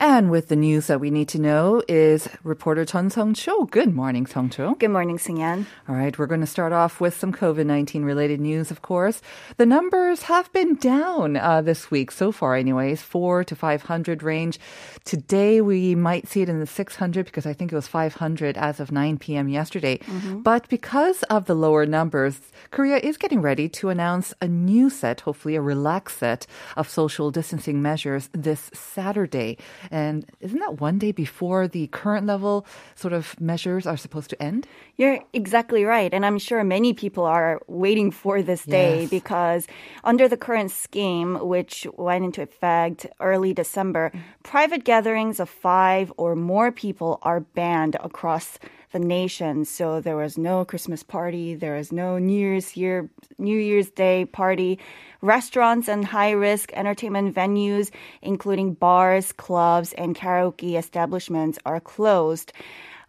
And with the news that we need to know is reporter Chun Sung Cho. Good morning, Sung Cho. Good morning, Singyan. All right, we're going to start off with some COVID 19 related news, of course. The numbers have been down uh, this week so far, anyways, four to 500 range. Today, we might see it in the 600 because I think it was 500 as of 9 p.m. yesterday. But because of the lower numbers, Korea is getting ready to announce a new set, hopefully a relaxed set of social distancing measures this Saturday. And isn't that one day before the current level sort of measures are supposed to end? You're exactly right. And I'm sure many people are waiting for this day Yes. because under the current scheme, which went into effect early December, private gatherings of five or more people are banned across the nation. So there was no Christmas party, there was no New Year's year, New Year's Day party. Restaurants and high risk entertainment venues, including bars, clubs, and karaoke establishments, are closed.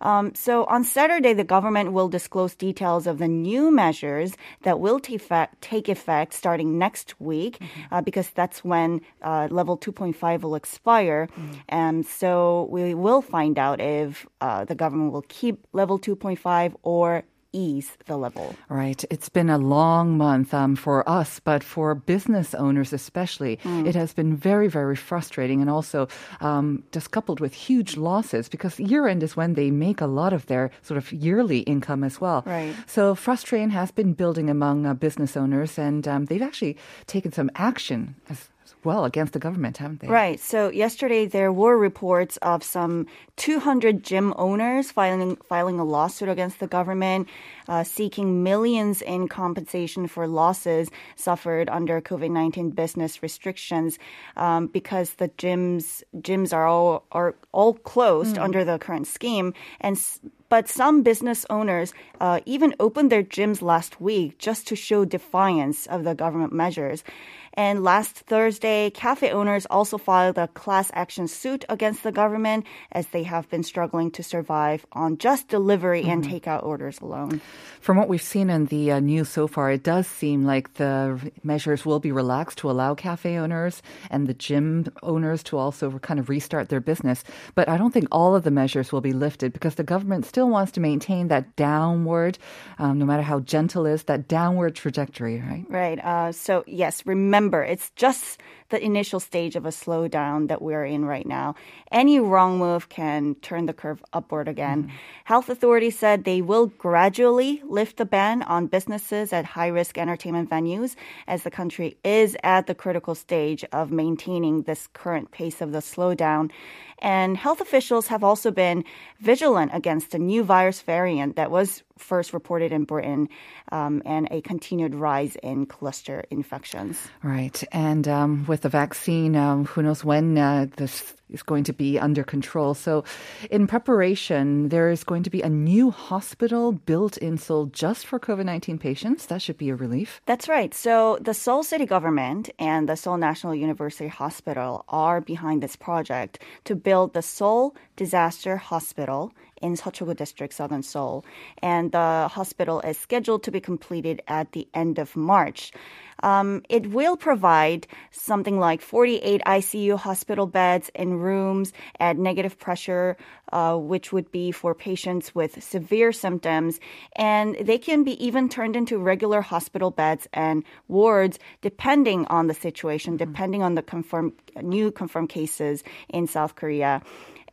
Um, so on Saturday, the government will disclose details of the new measures that will take effect, take effect starting next week, uh, because that's when uh, level 2.5 will expire. And so we will find out if uh, the government will keep level 2.5 or ease the level. Right. It's been a long month um, for us, but for business owners especially, it has been very, very frustrating and also um, just coupled with huge losses because year end is when they make a lot of their sort of yearly income as well. Right. So frustration has been building among uh, business owners and um, they've actually taken some action as, as well against the government, haven't they? Right. So yesterday there were reports of some 200 gym owners filing filing a lawsuit against the government, uh, seeking millions in compensation for losses suffered under COVID-19 business restrictions, um, because the gyms gyms are all are all closed under the current scheme, and. s- but some business owners uh, even opened their gyms last week just to show defiance of the government measures. And last Thursday, cafe owners also filed a class action suit against the government as they have been struggling to survive on just delivery and takeout orders alone. From what we've seen in the uh, news so far, it does seem like the measures will be relaxed to allow cafe owners and the gym owners to also kind of restart their business. But I don't think all of the measures will be lifted because the government still wants to maintain that downward, um, no matter how gentle it is, that downward trajectory, right? Right. Uh, so, yes, remember, it's just the initial stage of a slowdown that we're in right now. Any wrong move can turn the curve upward again. Health authorities said they will gradually lift the ban on businesses at high risk entertainment venues as the country is at the critical stage of maintaining this current pace of the slowdown. And health officials have also been vigilant against a new virus variant that was first reported in Britain um, and a continued rise in cluster infections. Right. And um, with the vaccine, um, who knows when uh, this is going to be under control. So, in preparation, there is going to be a new hospital built in Seoul just for COVID 19 patients. That should be a relief. That's right. So the Seoul City government and the Seoul National University Hospital are behind this project to build the Seoul Disaster Hospital in Seochogu District, Southern Seoul. And the hospital is scheduled to be completed at the end of March. Um, it will provide something like 48 ICU hospital beds in rooms at negative pressure, uh, which would be for patients with severe symptoms. And they can be even turned into regular hospital beds and wards depending on the situation, depending on the confirmed, new confirmed cases in South Korea.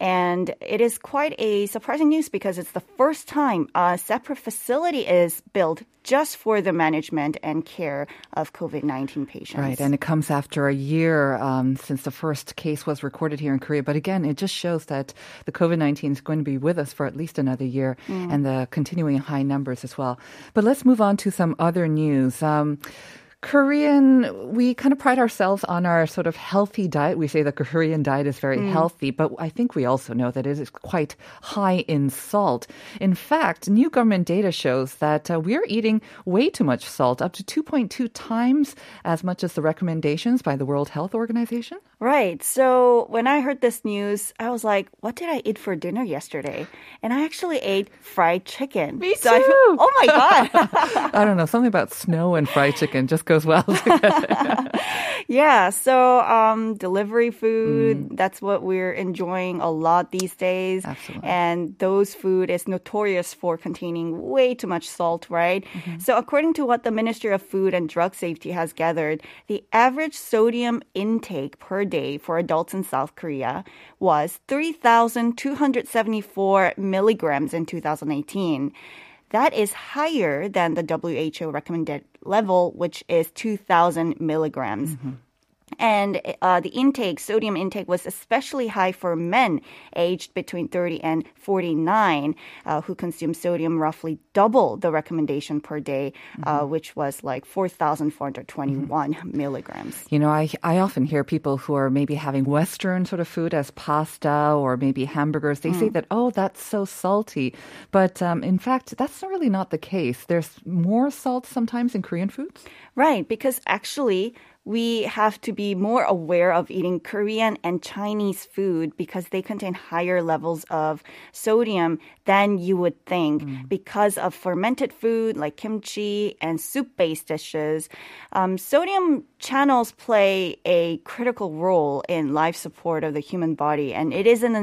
And it is quite a surprising news because it's the first time a separate facility is built just for the management and care of COVID 19 patients. Right, and it comes after a year um, since the first case was recorded here in Korea. But again, it just shows that the COVID 19 is going to be with us for at least another year and the continuing high numbers as well. But let's move on to some other news. Um, Korean, we kind of pride ourselves on our sort of healthy diet. We say the Korean diet is very healthy, but I think we also know that it is quite high in salt. In fact, new government data shows that uh, we're eating way too much salt, up to 2.2 times as much as the recommendations by the World Health Organization. Right. So when I heard this news, I was like, what did I eat for dinner yesterday? And I actually ate fried chicken. Me So I- too. oh my God. I don't know, something about snow and fried chicken just goes well together. yeah. So um, delivery food, Mm. that's what we're enjoying a lot these days. Absolutely. And those food is notorious for containing way too much salt, right? Mm-hmm. So according to what the Ministry of Food and Drug Safety has gathered, the average sodium intake per day for adults in South Korea was 3,274 milligrams in 2018. That is higher than the WHO recommended level, which is 2,000 milligrams. Mm-hmm. And uh, the intake, sodium intake, was especially high for men aged between 30 and 49 uh, who consume sodium roughly double the recommendation per day, uh, which was like 4,421 milligrams. You know, I, I often hear people who are maybe having Western sort of food as pasta or maybe hamburgers. They say that, oh, that's so salty. But um, in fact, that's really not the case. There's more salt sometimes in Korean foods. Right, because actually, we have to be more aware of eating Korean and Chinese food because they contain higher levels of sodium than you would think because of fermented food like kimchi and soup based dishes. Um, sodium channels play a critical role in life support of the human body, and it is an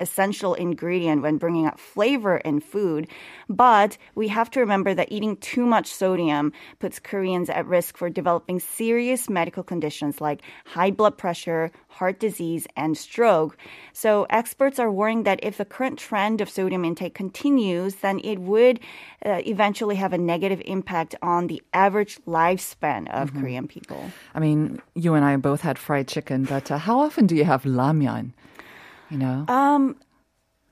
essential ingredient when bringing out flavor in food. But we have to remember that eating too much sodium puts Koreans at risk for developing serious medical conditions like high blood pressure, heart disease, and stroke. So experts are worrying that if the current trend of sodium intake continues, then it would uh, eventually have a negative impact on the average lifespan of Korean people. I mean, you and I both had fried chicken, but uh, how often do you have ramyun? You know? Um,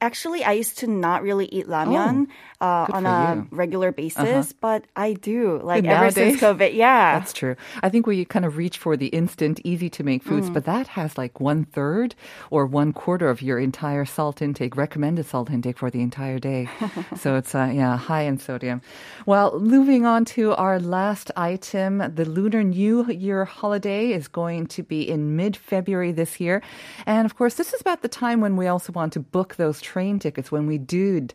actually, I used to not really eat ramyun uh, on a you. Uh-huh. regular basis, but I do like ever since COVID. Yeah, That's true. I think we kind of reach for the instant, easy to make foods, but that has like one third or one quarter of your entire salt intake, recommended salt intake for the entire day. so it's, uh, yeah, high in sodium. Well, moving on to our last item, the Lunar New Year holiday is going to be in mid February this year. And of course, this is about the time when we also want to book those train tickets when we do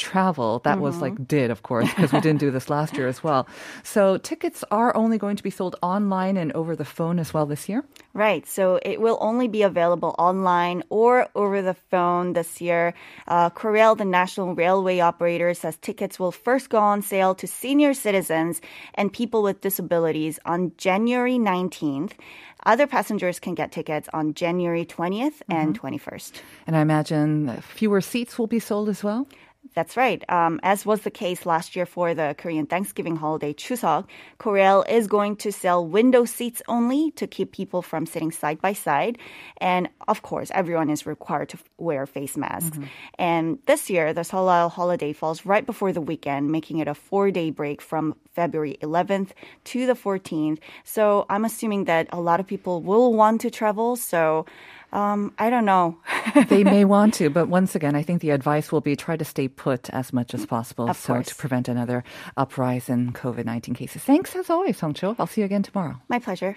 travel. That was like did, of course, because we didn't do this last year as well. So tickets are only going to be sold online and over the phone as well this year. Right. So it will only be available online or over the phone this year. Uh, Korail, the national railway operator, says tickets will first go on sale to senior citizens and people with disabilities on January 19th. Other passengers can get tickets on January 20th and 21st. And I imagine fewer seats will be sold as well. That's right. Um, as was the case last year for the Korean Thanksgiving holiday Chuseok, Korail is going to sell window seats only to keep people from sitting side by side. And of course, everyone is required to wear face masks. And this year, the Seollal holiday falls right before the weekend, making it a four-day break from February 11th to the 14th. So I'm assuming that a lot of people will want to travel. So um, I don't know. they may want to, but once again, I think the advice will be try to stay put as much as possible Of so course. to prevent another uprise in COVID 19 cases. Thanks as always, Song Cho. I'll see you again tomorrow. My pleasure.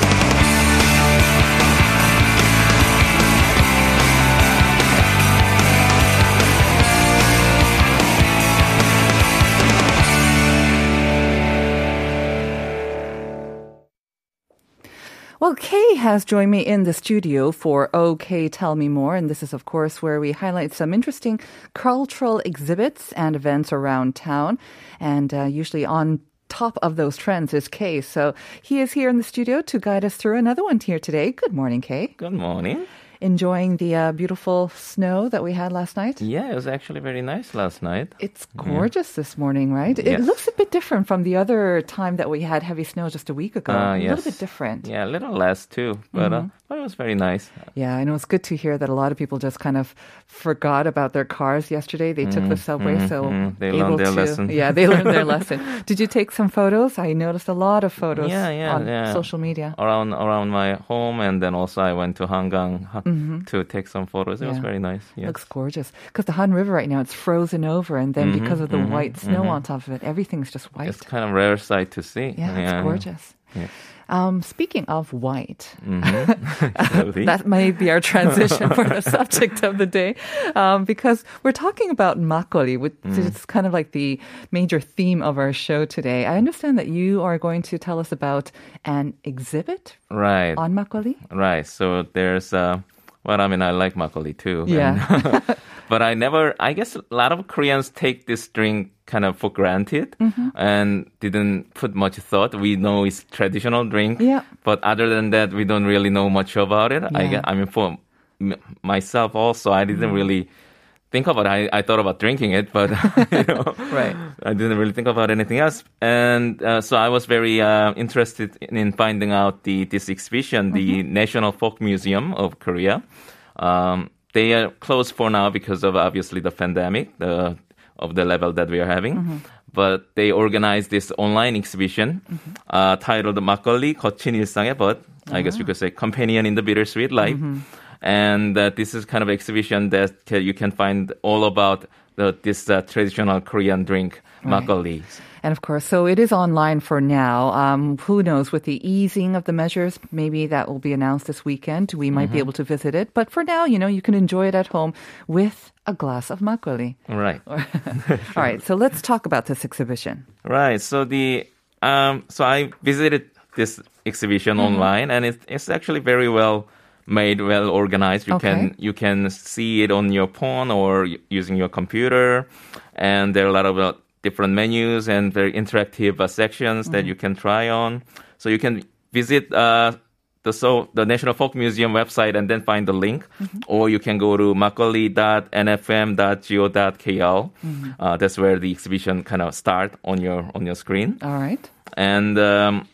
Well, Kay has joined me in the studio for OK Tell Me More. And this is, of course, where we highlight some interesting cultural exhibits and events around town. And uh, usually on top of those trends is Kay. So he is here in the studio to guide us through another one here today. Good morning, Kay. Good morning. Enjoying the uh, beautiful snow that we had last night? Yeah, it was actually very nice last night. It's gorgeous this morning, right? It looks a bit different from the other time that we had heavy snow just a week ago. Uh, a little bit different. Yeah, a little less too, but, uh, but it was very nice. Yeah, I know it's good to hear that a lot of people just kind of forgot about their cars yesterday. They took the subway, so mm, they able learned their to, lesson. Yeah, they learned their lesson. Did you take some photos? I noticed a lot of photos Yeah, yeah, on yeah. social media. Around around my home, and then also I went to Hangang ha- to take some photos. It was Mm-hmm. Very nice. Yes. Looks gorgeous because the Han River right now it's frozen over, and then Mm-hmm, because of the white snow on top of it, everything's just white. It's kind of rare sight to see. yeah, it's gorgeous. Yes. Um, speaking of white, Slowly. that may be our transition for the subject of the day, um, because we're talking about makgeolli, which Mm. is kind of like the major theme of our show today. I understand that you are going to tell us about an exhibit right. on makgeolli. Right. So there's uh well I mean I like makgeolli too. Yeah. but I never I guess a lot of Koreans take this drink kind of for granted Mm-hmm. and didn't put much thought. We know it's traditional drink. Yeah. But other than that we don't really know much about it. I Yeah. Guess, I mean for m- myself also I didn't really think about it. I, I thought about drinking it, but you know, Right. I didn't really think about anything else, and uh, so I was very uh, interested in finding out the this exhibition, the National Folk Museum of Korea. Um, they are closed for now because of obviously the pandemic, the of the level that we are having. But they organized this online exhibition uh, titled "막걸리 거친 일상의 but I guess you could say companion in the bittersweet life. and uh, this is kind of exhibition that you can find all about the, this uh, traditional Korean drink, right. makgeolli. And of course, so it is online for now. Um, who knows with the easing of the measures, maybe that will be announced this weekend. We might mm-hmm. be able to visit it, but for now, you know, you can enjoy it at home with a glass of makgeolli. Right. All right. So let's talk about this exhibition. Right. So the um, so I visited this exhibition mm-hmm. online, and it's actually very well made, well organized. You Okay. can you can see it on your phone or using your computer and there are a lot of uh, different menus and very interactive uh, sections that Mm-hmm. you can try on. So you can visit uh the so the National Folk Museum website and then find the link, Mm-hmm. or you can go to makgeolli.nfm.go.kl. Mm-hmm. Uh, that's where the exhibition kind of start on your on your screen. All right. And um,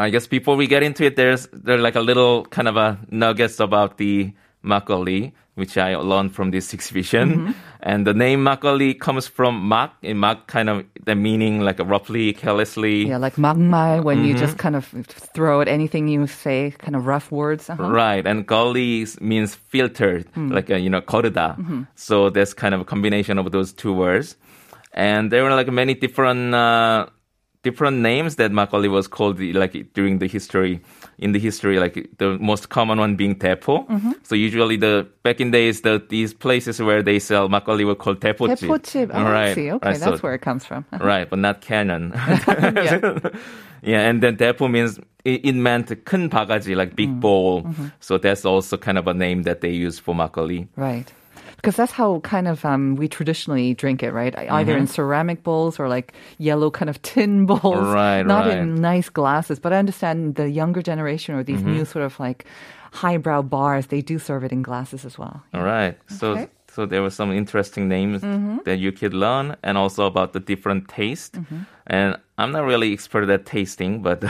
I guess before we get into it, there's there's like a little kind of a nuggets about the Makgeolli, which I learned from this exhibition. Mm-hmm. And the name Makgeolli comes from mak, in mak kind of the meaning like roughly, carelessly. Yeah, like magmai, when mm-hmm. you just mm-hmm. kind of throw at anything you say, kind of rough words. Uh-huh. Right, and gully means filtered, mm. like, a, you know, koruda. Mm-hmm. So there's kind of a combination of those two words. And there were like many different... Uh, different names that makgeolli was called like during the history in the history like the most common one being tepo. Mm-hmm. So usually the back in days the these places where they sell makgeolli were called tepo. chip. see, chip. Oh, right. Okay, right, that's so, where it comes from. right, but not canon. yeah. yeah. and then tepo means it, it meant kun 바가지 like big mm. bowl. Mm-hmm. So that's also kind of a name that they use for makgeolli. Right because that's how kind of um, we traditionally drink it, right? Either mm-hmm. in ceramic bowls or like yellow kind of tin bowls, right, not right. in nice glasses. But I understand the younger generation or these mm-hmm. new sort of like highbrow bars, they do serve it in glasses as well. All right. So okay. so there were some interesting names mm-hmm. that you could learn and also about the different taste. Mm-hmm. And I'm not really expert at tasting, but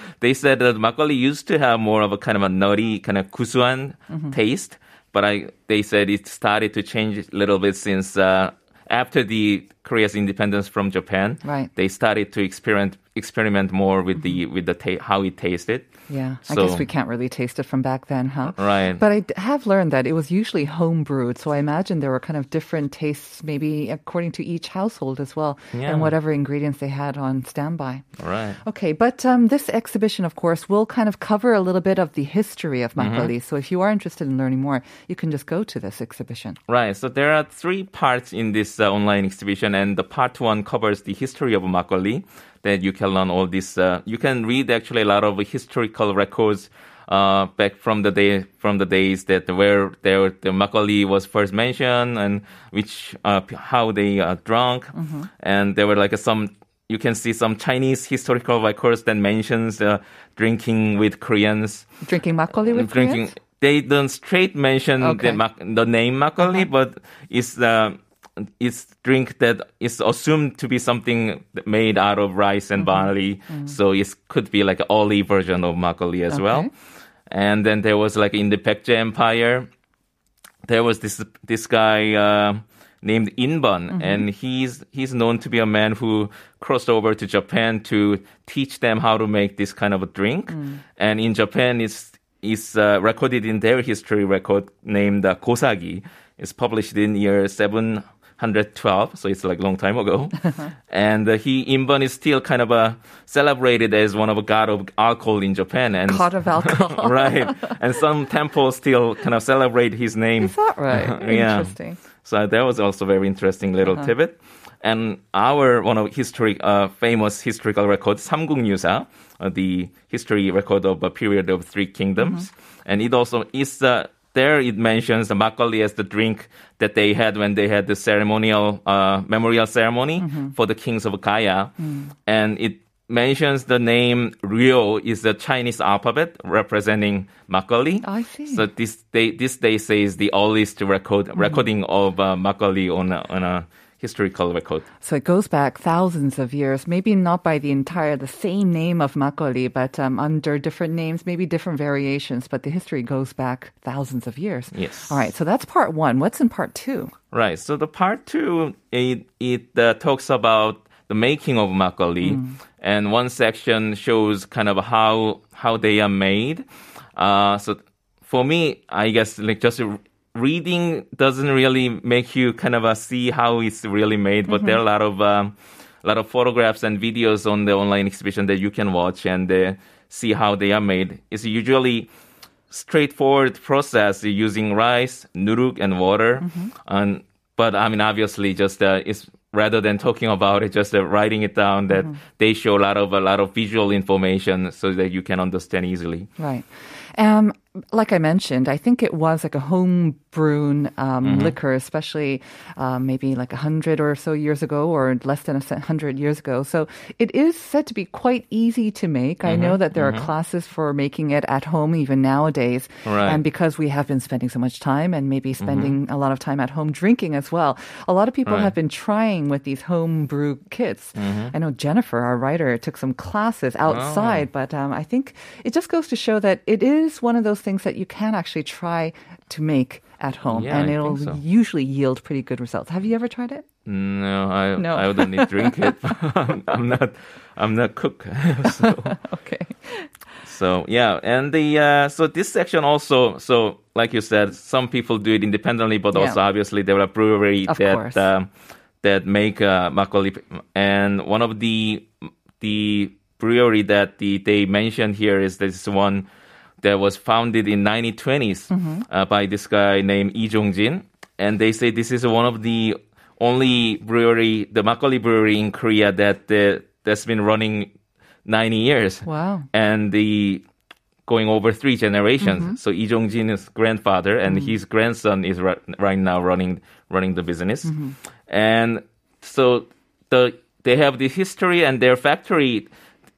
they said that makgeolli used to have more of a kind of a nutty, kind of kusuan mm-hmm. taste but I they said it started to change a little bit since uh, after the Korea's independence from Japan. Right. They started to experiment experiment more with the with the ta- how it tasted. Yeah, I guess we can't really taste it from back then, huh? Right. But I have learned that it was usually home brewed, so I imagine there were kind of different tastes, maybe according to each household as well, Yeah. and whatever ingredients they had on standby. Right. Okay, but um, this exhibition, of course, will kind of cover a little bit of the history of Mm-hmm. makgeolli. So if you are interested in learning more, you can just go to this exhibition. Right. So there are three parts in this uh, online exhibition, and the part one covers the history of makgeolli. That you can learn all this. Uh, you can read actually a lot of historical records uh, back from the day from the days that where there the makgeolli was first mentioned and which uh, how they uh, drunk, and there were like some. You can see some Chinese historical records that mentions uh, drinking with Koreans Drinking makgeolli with drinking Koreans? they don't straight mention Okay. the, the name makgeolli, but it's uh, it's drink that is assumed to be something made out of rice and barley. So it could be like an olive version of makgeolli as well. And then there was like in the Baekje Empire, there was this this guy uh, named Inbon, and he's he's known to be a man who crossed over to Japan to teach them how to make this kind of a drink. And in Japan, it's is uh, recorded in their history record named uh, Kosagi. It's published in year seven. 112, so it's like a long time ago. and uh, he, Inbon is still kind of uh, celebrated as one of a god of alcohol in Japan. And God of alcohol. right. And some temples still kind of celebrate his name. Is that right? Yeah. Interesting. So that was also very interesting little Uh-huh. tidbit. And our one of history, uh, famous historical records, 삼국유사, uh, the history record of a period of three kingdoms, Mm-hmm. and it also is uh, there. It mentions the makgeolli as the drink that they had when they had the ceremonial uh, memorial ceremony Mm-hmm. for the kings of Gaya, Mm. and it mentions the name Ryo is the Chinese alphabet representing makgeolli. I see. So this day, this they say is the earliest record Mm. recording of uh, on a, on a historical record. So it goes back thousands of years, maybe not by the entire, the same name of makgeolli, but um, under different names, maybe different variations, but the history goes back thousands of years. Yes. All right, so that's part one. What's in part two? Right. So the part two it it uh, talks about the making of makgeolli, and one section shows kind of how how they are made. Uh, so for me, I guess like just reading doesn't really make you kind of uh, see how it's really made, but there are a lot of um, a lot of photographs and videos on the online exhibition that you can watch and uh, see how they are made. It's usually straightforward process using rice, nuruk, and water. And but I mean, obviously, just uh, it's rather than talking about it, just uh, writing it down. That they show a lot of a lot of visual information so that you can understand easily. Right. Um, like I mentioned, I think it was like a home brewn um, liquor, especially um, maybe like a hundred or so years ago, or less than a hundred years ago. So it is said to be quite easy to make. I know that there are classes for making it at home even nowadays, Right. and because we have been spending so much time and maybe spending a lot of time at home drinking as well, a lot of people Right. have been trying with these home brew kits. I know Jennifer, our writer, took some classes outside, but um, I think it just goes to show that it is one of those things that you can actually try to make at home, Yeah, and I it'll so. usually yield pretty good results. Have you ever tried it? No, I No. I wouldn't need drink it. I'm not I'm not cook. so. Okay. So yeah, and the uh, so this section also so like you said, some people do it independently, but Yeah. also obviously there are brewery Of that um, that make uh, makgeolli, and one of the the brewery that the, they mentioned here is this one that was founded in 1920s Mm-hmm. uh, by this guy named Lee Jong-jin, and they say this is one of the only brewery, the makgeolli brewery in Korea that uh, that's been running 90 years Wow. and the going over three generations. So Lee Jong-jin's grandfather and his grandson is ri- right now running running the business, and so the they have the history and their factory.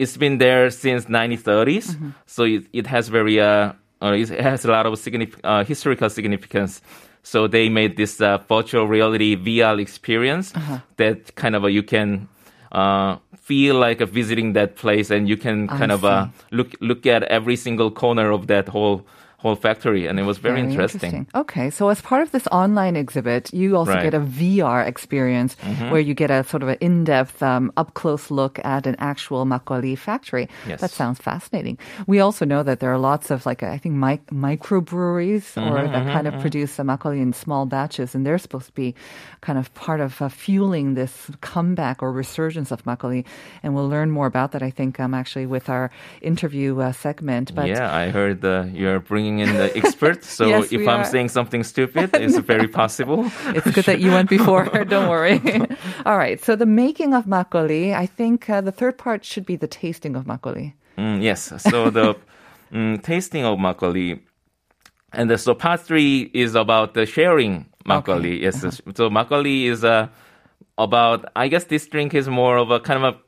It's been there since 1930s, so it, it has very uh, uh, it has a lot of signif- uh, historical significance. So they made this uh, virtual reality VR experience that kind of uh, you can uh, feel like uh, visiting that place, and you can I kind of uh, look look at every single corner of that whole whole factory, and it was very, interesting. Okay, so as part of this online exhibit, you also Right. get Mm-hmm. a VR experience where you get a sort of an in-depth, um, up-close look at an actual makgeolli factory. Yes. That sounds fascinating. We also know that there are lots of like I think mic- microbreweries or Mm-hmm, that kind of produce the makgeolli in small batches, and they're supposed to be kind of part of uh, fueling this comeback or resurgence of makgeolli. And we'll learn more about that. I think um, actually with our interview uh, segment. But yeah, I heard uh, you're bringing in the expert. so Yes, if I'm are. saying something stupid, it's very possible. It's good that you went before. Don't worry. All right. So the making of makgeolli, I think uh, the third part should be the tasting of makgeolli. Mm, yes. So the mm, tasting of makgeolli, and the, so part three is about the sharing makgeolli. Yes. So makgeolli is uh, about. I guess this drink is more of a kind of a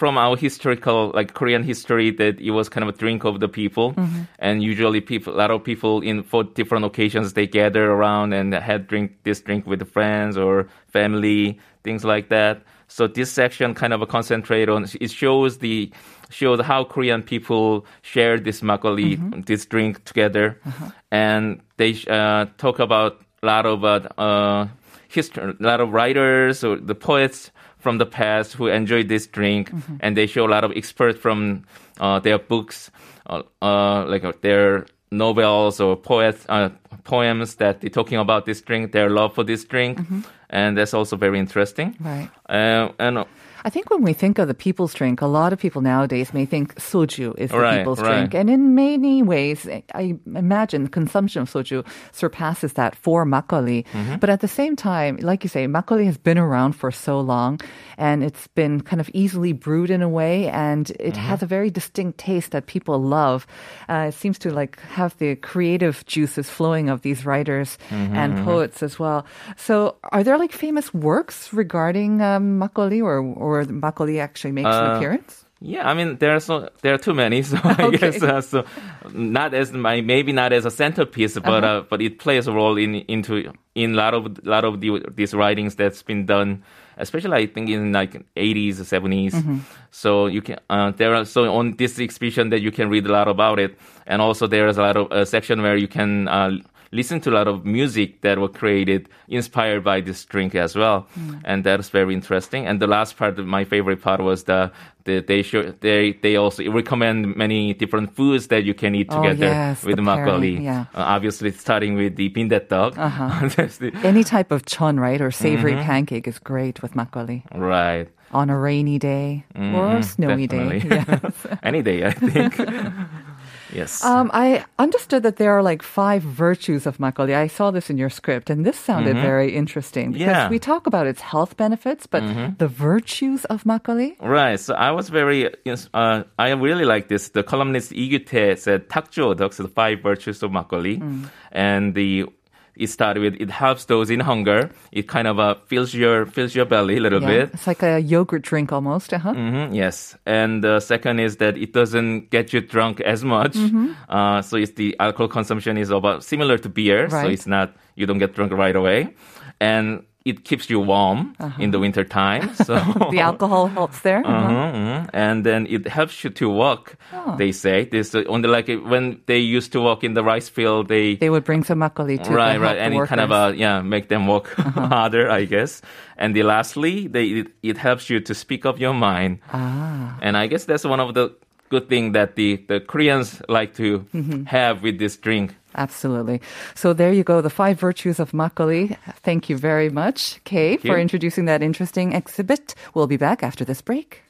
from our historical, like Korean history, that it was kind of a drink of the people, and usually people, a lot of people in for different occasions, they gather around and had drink this drink with friends or family, things like that. So this section kind of a concentrate on it shows the shows how Korean people share this makgeolli, this drink together, and they uh, talk about a lot of uh, uh, history, a lot of writers or the poets from the past who enjoyed this drink, and they show a lot of experts from uh, their books, uh, uh, like uh, their novels or poets, uh, poems that they're talking about this drink, their love for this drink, and that's also very interesting. Right. Uh, and I think when we think of the people's drink, a lot of people nowadays may think soju is the Right, people's right. drink. And in many ways, I imagine the consumption of soju surpasses that for makgeolli. Mm-hmm. But at the same time, like you say, makgeolli has been around for so long and it's been kind of easily brewed in a way and it Mm-hmm. has a very distinct taste that people love. Uh, it seems to like have the creative juices flowing of these writers Mm-hmm, and poets as well. So are there like famous works regarding um, makgeolli or, or makgeolli actually makes an Uh, appearance? Yeah, I mean there are so there are too many, so I guess uh, so not as my maybe not as a centerpiece, but uh but it plays a role in into in a lot of lot of the, these writings that's been done, especially I think in like 80s, 70s. So you can uh, there are so on this exhibition that you can read a lot about it, and also there is a lot of a section where you can. Listen to a lot of music that were created inspired by this drink as well and that is very interesting and the last part my favorite part was the, the they show they they also recommend many different foods that you can eat Oh, together yes, with makgeolli yeah. uh, obviously starting with the bindaetteok Uh-huh. The- Any type of chon, right, or savory Mm-hmm. pancake is great with makgeolli right on a rainy day or a snowy day. Mm-hmm. Yes. any day i think yes Um, I understood that there are like five virtues of makgeolli. I saw this in your script, and this sounded very interesting because Mm-hmm. Yeah. Mm-hmm. we talk about its health benefits, but the virtues of makgeolli. Right. So I was very, uh, I really like this. The columnist Lee Gyu-tae said takju, the five virtues of makgeolli. And the, it started with, it helps those in hunger. It kind of uh, fills your, fills your belly a little Yeah, bit. it's like a yogurt drink almost. Uh-huh. hmm yes. And the second is that it doesn't get you drunk as much. Mm-hmm. Uh, so it's the alcohol consumption is about similar to beer. So it's not, you don't get drunk right away. And it keeps you warm in the winter time. So Uh-huh. The alcohol helps there. Uh-huh. Mhm, mhm. And then it helps you to walk. Oh. They say this uh, only like uh, when they used to walk in the rice field. They, They would bring some makgeolli to right, right, and it kind of. Uh-huh. uh, yeah make them walk harder, I guess. And the lastly, they it, it helps you to speak up your mind. ah. And I guess that's one of the good thing that the the Koreans like to Mm-hmm. have with this drink. Absolutely. So there you go, the five virtues of makgeolli. Thank you very much, Kay, for introducing that interesting exhibit. We'll be back after this break.